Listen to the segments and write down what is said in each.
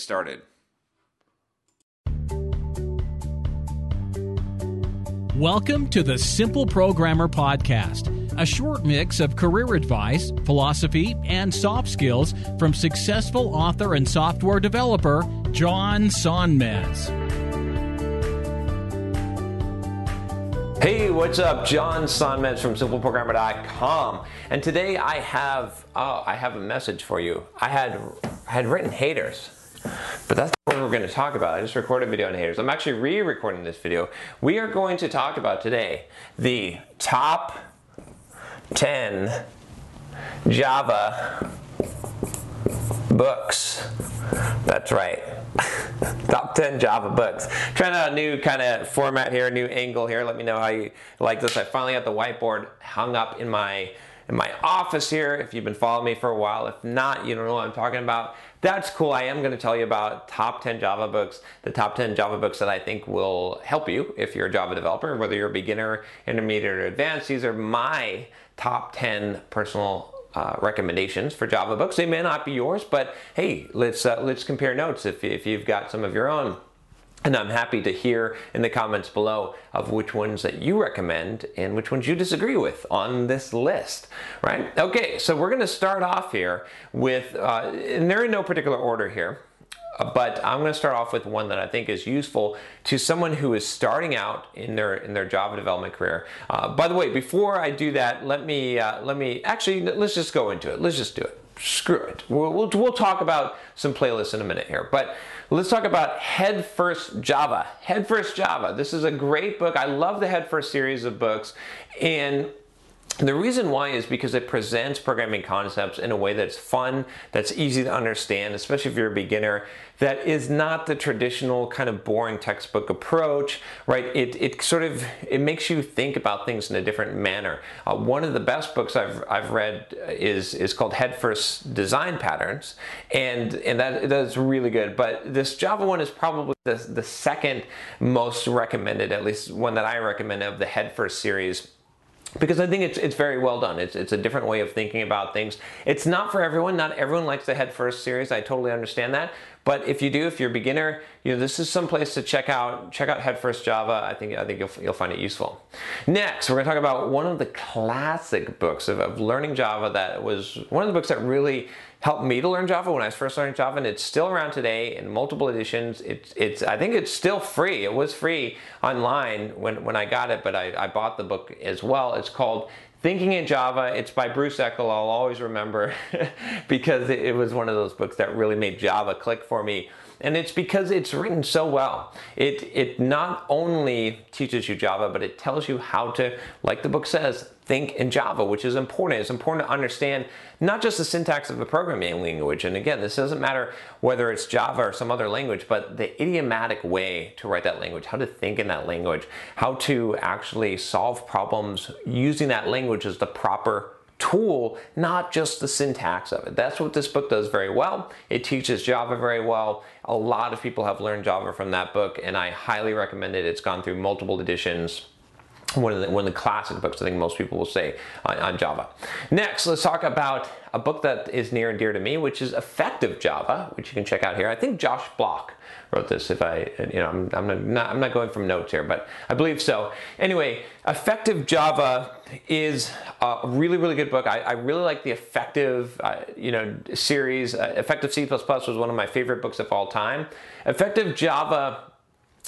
started. Welcome to the Simple Programmer Podcast, a short mix of career advice, philosophy, and soft skills from successful author and software developer John Sonmez. Hey, what's up? John Sonmez from SimpleProgrammer.com, and today I have oh, I have a message for you. I had I had written haters, but that's what we're going to talk about. I just recorded a video on haters. I'm actually re-recording this video. We are going to talk about today the top 10 Java books. That's right. Top 10 Java books. Trying out a new kind of format here, a new angle here. Let me know how you like this. I finally got the whiteboard hung up in my in my office here. If you've been following me for a while, if not, you don't know what I'm talking about. That's cool. I am going to tell you about top 10 Java books, the top 10 Java books that I think will help you if you're a Java developer, whether you're a beginner, intermediate, or advanced. These are my top 10 personal uh, recommendations for Java books. They may not be yours, but hey, let's uh, let's compare notes if if you've got some of your own. And I'm happy to hear in the comments below of which ones that you recommend and which ones you disagree with on this list, right? Okay, so we're to start off here with, uh, and they're in no particular order here. But I'm to start off with one that I think is useful to someone who is starting out in their in their Java development career. Uh, by the way, before I do that, let me uh, let me actually let's just go into it. Let's just do it. Screw it. We'll, we'll, we'll talk about some playlists in a minute here, but let's talk about Head First Java. Head First Java. This is a great book. I love the Head First series of books, and the reason why is because it presents programming concepts in a way that's fun, that's easy to understand, especially if you're a beginner, that is not the traditional kind of boring textbook approach, right? It, it sort of, it makes you think about things in a different manner. Uh, one of the best books I've, I've read is, is called Head First Design Patterns, and, and that, that's really good. But this Java one is probably the, the second most recommended, at least one that I recommend of the Head First series because I think it's it's very well done. It's it's a different way of thinking about things. It's not for everyone. Not everyone likes the Head First series. I totally understand that. But if you do, if you're a beginner, you know this is some place to check out. Check out Head First Java. I think I think you'll you'll find it useful. Next, we're going to talk about one of the classic books of, of learning Java. That was one of the books that really helped me to learn Java when I was first learning Java, and it's still around today in multiple editions. It's, it's I think it's still free. It was free online when, when I got it, but I, I bought the book as well. It's called Thinking in Java. It's by Bruce Eckel. I'll always remember because it, was one of those books that really made Java click for me and it's because it's written so well. It, it not only teaches you Java, but it tells you how to, like the book says, think in Java, which is important. It's important to understand not just the syntax of a programming language. And again, this doesn't matter whether it's Java or some other language, but the idiomatic way to write that language, how to think in that language, how to actually solve problems using that language as the proper tool, not just the syntax of it. That's what this book does very well. It teaches Java very well. A lot of people have learned Java from that book, and I highly recommend it. It's gone through multiple editions one of the one of the classic books I think most people will say on, on, Java. Next, let's talk about a book that is near and dear to me, which is Effective Java, which you can check out here. I think Josh Bloch wrote this. If I, you know, I'm, I'm not I'm not going from notes here, but I believe so. Anyway, Effective Java is a really really good book. I, I really like the Effective, uh, you know, series. Uh, Effective C++ was one of my favorite books of all time. Effective Java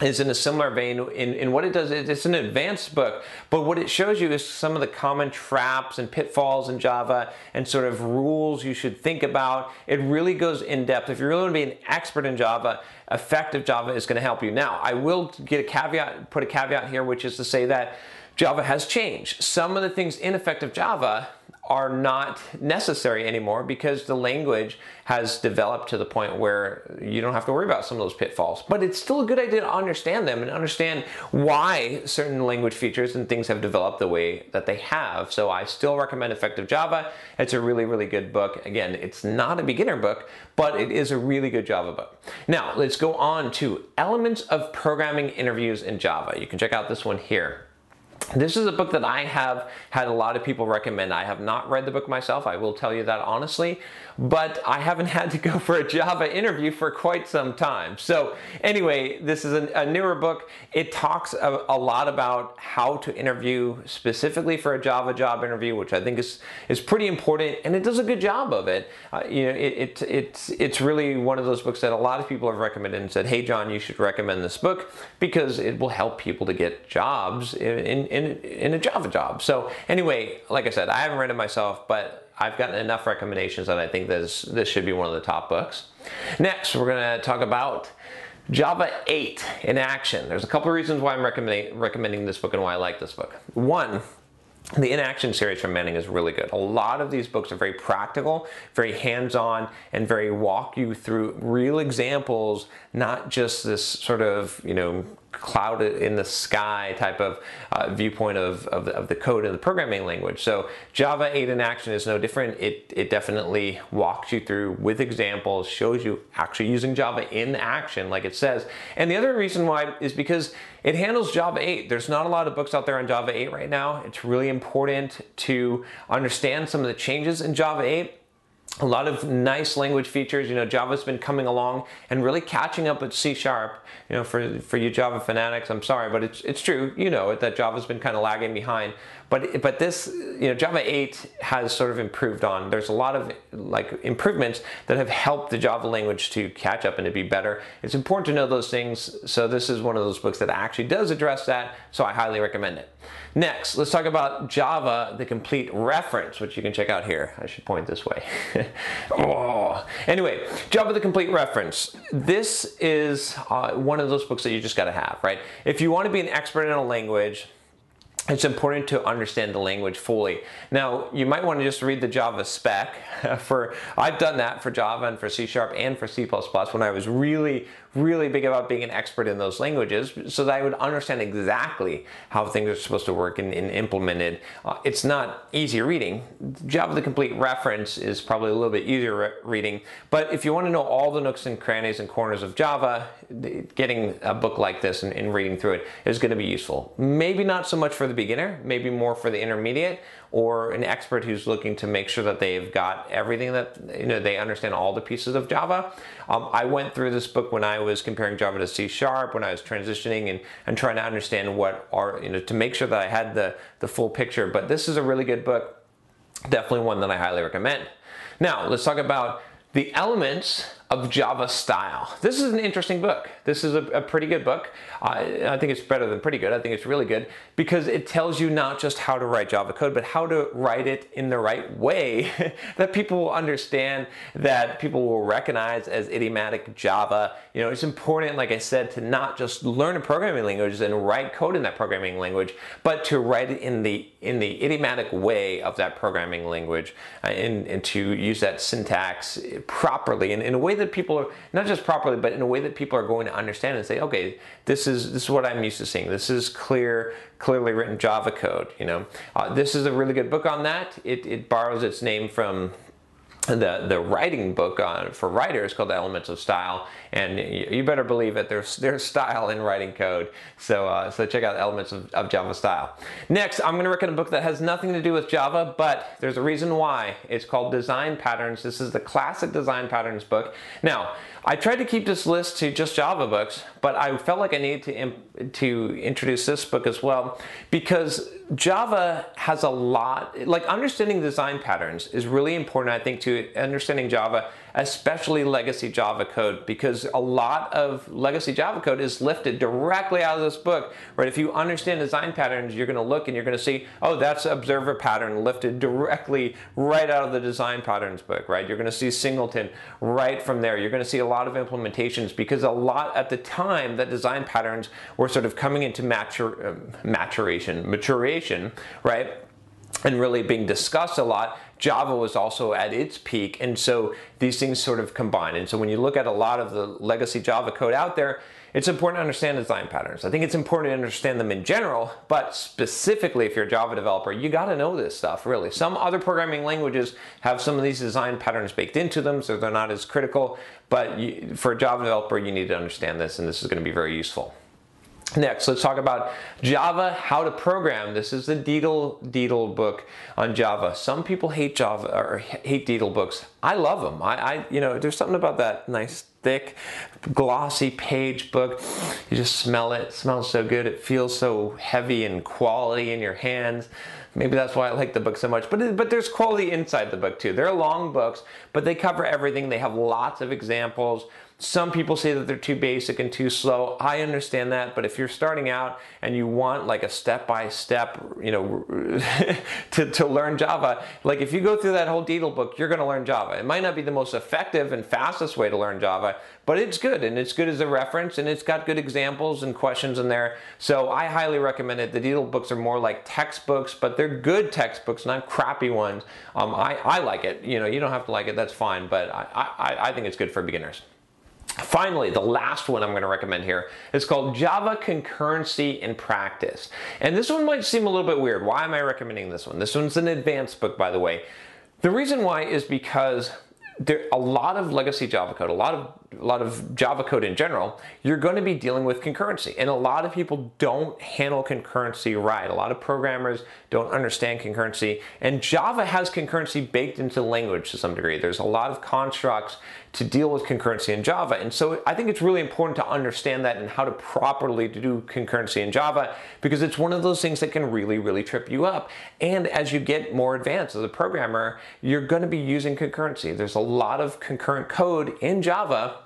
is in a similar vein in, in what it does it's an advanced book but what it shows you is some of the common traps and pitfalls in java and sort of rules you should think about. It really goes in depth. If you really want to be an expert in java effective java is going to help you. Now i will get a caveat put a caveat here which is to say that java has changed some of the things in effective java are not necessary anymore because the language has developed to the point where you don't have to worry about some of those pitfalls. But it's still a good idea to understand them and understand why certain language features and things have developed the way that they have. So I still recommend Effective Java. It's a really, really good book. Again, it's not a beginner book, but it is a really good Java book. Now, let's go on to Elements of Programming Interviews in Java. You can check out this one here. This is a book that I have had a lot of people recommend. I have not read the book myself, I will tell you that honestly, but I haven't had to go for a Java interview for quite some time. So, anyway, this is a, a newer book. It talks a, a, lot about how to interview specifically for a Java job interview, which I think is, is pretty important, and it does a good job of it. Uh, you know, it, it, it's, it's really one of those books that a lot of people have recommended and said, hey, John, you should recommend this book because it will help people to get jobs in, in in, in a Java job. So anyway, like I said, I haven't read it myself, but I've gotten enough recommendations that I think this, this should be one of the top books. Next, we're going to talk about Java 8 in action. There's a couple of reasons why I'm recommending, recommending this book and why I like this book. One, the In Action series from Manning is really good. A lot of these books are very practical, very hands on, and very walk you through real examples, not just this sort of, you know, cloud in the sky type of uh, viewpoint of, of the, of, the, code and the programming language. So Java 8 in action is no different. It, it definitely walks you through with examples, shows you actually using Java in action like it says. And the other reason why is because it handles Java 8. There's not a lot of books out there on Java 8 right now. It's really important to understand some of the changes in Java 8 a lot of nice language features. You know, Java's been coming along and really catching up with C Sharp. You know, for for you Java fanatics, I'm sorry, but it's it's true. You know that Java's been kind of lagging behind. But but this, you know, Java 8 has sort of improved on. There's a lot of like improvements that have helped the Java language to catch up and to be better. It's important to know those things. So this is one of those books that actually does address that. So I highly recommend it. Next, let's talk about Java, the complete reference, which you can check out here. I should point this way. oh. Anyway, Java, the complete reference. This is uh, one of those books that you just got to have, right? If you want to be an expert in a language, it's important to understand the language fully. Now, you might want to just read the Java spec for, I've done that for Java and for C Sharp and for C++ when I was really, really big about being an expert in those languages so that I would understand exactly how things are supposed to work and, and implemented. Uh, it's not easy reading. Java the Complete Reference is probably a little bit easier re reading, but if you want to know all the nooks and crannies and corners of Java, getting a book like this and, and reading through it is going to be useful. Maybe not so much for the beginner, maybe more for the intermediate or an expert who's looking to make sure that they've got everything that, you know, they understand all the pieces of Java. Um, I went through this book when I was comparing Java to C Sharp, when I was transitioning and, and trying to understand what are, you know, to make sure that I had the, the full picture. But this is a really good book, definitely one that I highly recommend. Now, let's talk about the elements of Java style. This is an interesting book. This is a, a pretty good book. I, I, think it's better than pretty good. I think it's really good because it tells you not just how to write Java code, but how to write it in the right way that people will understand, that people will recognize as idiomatic Java. You know, it's important, like I said, to not just learn a programming language and write code in that programming language, but to write it in the in the idiomatic way of that programming language uh, and, and to use that syntax properly and in a way that people are not just properly, but in a way that people are going to understand and say, okay, this is this is what I'm used to seeing. This is clear, clearly written Java code. You know, uh, this is a really good book on that. It, it borrows its name from the the writing book on for writers called Elements of Style, and you, better believe it. There's there's style in writing code. So uh, so check out Elements of, of Java Style. Next, I'm going to recommend a book that has nothing to do with Java, but there's a reason why. It's called Design Patterns. This is the classic Design Patterns book. Now, I tried to keep this list to just Java books, but I felt like I needed to to introduce this book as well because Java has a lot, like understanding design patterns is really important, I think, to understanding Java especially legacy Java code, because a lot of legacy Java code is lifted directly out of this book, right? If you understand design patterns, you're gonna look and you're gonna see, oh, that's observer pattern lifted directly right out of the design patterns book, right? You're gonna see singleton right from there. You're gonna see a lot of implementations because a lot at the time that design patterns were sort of coming into um, maturation, maturation, right? and really being discussed a lot, Java was also at its peak. And so these things sort of combine. And so when you look at a lot of the legacy Java code out there, it's important to understand design patterns. I think it's important to understand them in general, but specifically if you're a Java developer, you got to know this stuff really. Some other programming languages have some of these design patterns baked into them, so they're not as critical. But you, for a Java developer, you need to understand this, and this is going to be very useful. Next, let's talk about Java, how to program. This is the Deitel Deitel book on Java. Some people hate Java or hate Deitel books. I love them. I, I, you know, there's something about that nice, thick, glossy page book. You just smell it. it smells so good. It feels so heavy and quality in your hands. Maybe that's why I like the book so much. But but there's quality inside the book too. They're long books, but they cover everything. They have lots of examples. Some people say that they're too basic and too slow. I understand that, but if you're starting out and you want like a step-by-step, you know, to, to learn Java, like if you go through that whole Deitel book, you're going to learn Java. It might not be the most effective and fastest way to learn Java, but it's good and it's good as a reference and it's got good examples and questions in there. So I highly recommend it. The Deitel books are more like textbooks, but they're good textbooks, not crappy ones. Um, I, I like it. You know, you don't have to like it, that's fine, but I, I, I think it's good for beginners. Finally, the last one I'm going to recommend here is called Java Concurrency in Practice. And this one might seem a little bit weird. Why am I recommending this one? This one's an advanced book, by the way. The reason why is because there a lot of legacy Java code, a lot of a lot of Java code in general, you're going to be dealing with concurrency. And a lot of people don't handle concurrency right. A lot of programmers don't understand concurrency. And Java has concurrency baked into language to some degree. There's a lot of constructs to deal with concurrency in Java. And so I think it's really important to understand that and how to properly do concurrency in Java because it's one of those things that can really, really trip you up. And as you get more advanced as a programmer, you're going to be using concurrency. There's a lot of concurrent code in Java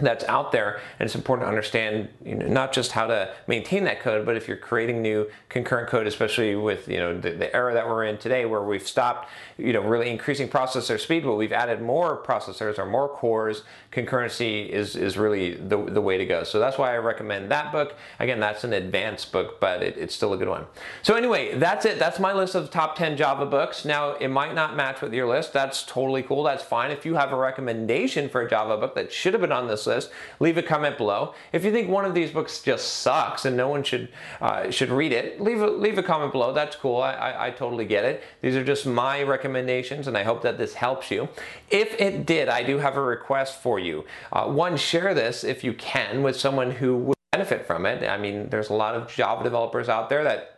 that's out there and it's important to understand you know, not just how to maintain that code but if you're creating new concurrent code especially with you know the, the, era that we're in today where we've stopped you know really increasing processor speed but we've added more processors or more cores concurrency is is really the, the way to go. So that's why i recommend that book. Again that's an advanced book but it, it's still a good one. So anyway that's it. That's my list of top 10 java books. Now it might not match with your list. That's totally cool. That's fine. If you have a recommendation for a java book that should have been on this this list, leave a comment below. If you think one of these books just sucks and no one should uh, should read it, leave a, leave a comment below. That's cool. I, I, I totally get it. These are just my recommendations, and I hope that this helps you. If it did, I do have a request for you. Uh, one, share this if you can with someone who would benefit from it. I mean, there's a lot of Java developers out there that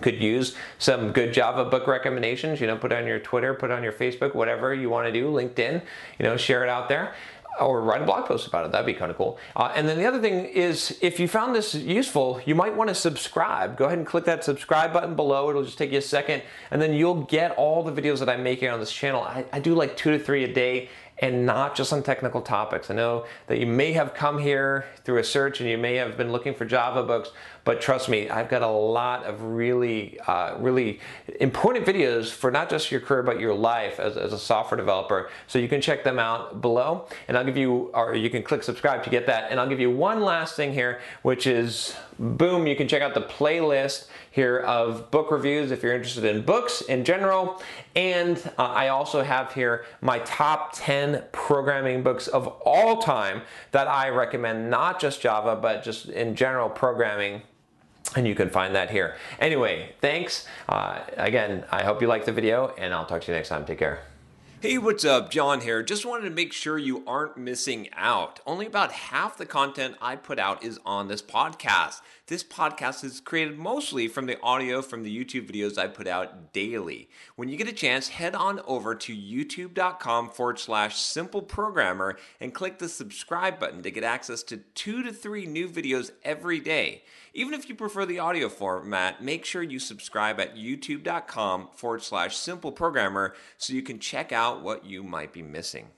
could use some good Java book recommendations. You know, put on your Twitter, put on your Facebook, whatever you want to do, LinkedIn, you know, share it out there or write a blog post about it. That'd be kind of cool. Uh, and then the other thing is, if you found this useful, you might want to subscribe. Go ahead and click that subscribe button below. It'll just take you a second, and then you'll get all the videos that I'm making on this channel. I, I do like two to three a day and not just on technical topics. I know that you may have come here through a search and you may have been looking for Java books, but trust me, I've got a lot of really, uh, really important videos for not just your career, but your life as, as a software developer. So you can check them out below and I'll give you, or you can click subscribe to get that. And I'll give you one last thing here, which is boom, you can check out the playlist here of book reviews if you're interested in books in general. And uh, I also have here my top 10 programming books of all time that I recommend, not just Java, but just in general programming and you can find that here. Anyway, thanks. Uh, again, I hope you liked the video, and I'll talk to you next time. Take care. Hey, what's up? John here. Just wanted to make sure you aren't missing out. Only about half the content I put out is on this podcast. This podcast is created mostly from the audio from the YouTube videos I put out daily. When you get a chance, head on over to youtube.com forward slash simple programmer and click the subscribe button to get access to two to three new videos every day. Even if you prefer the audio format, make sure you subscribe at youtube.com forward slash simple programmer so you can check out what you might be missing.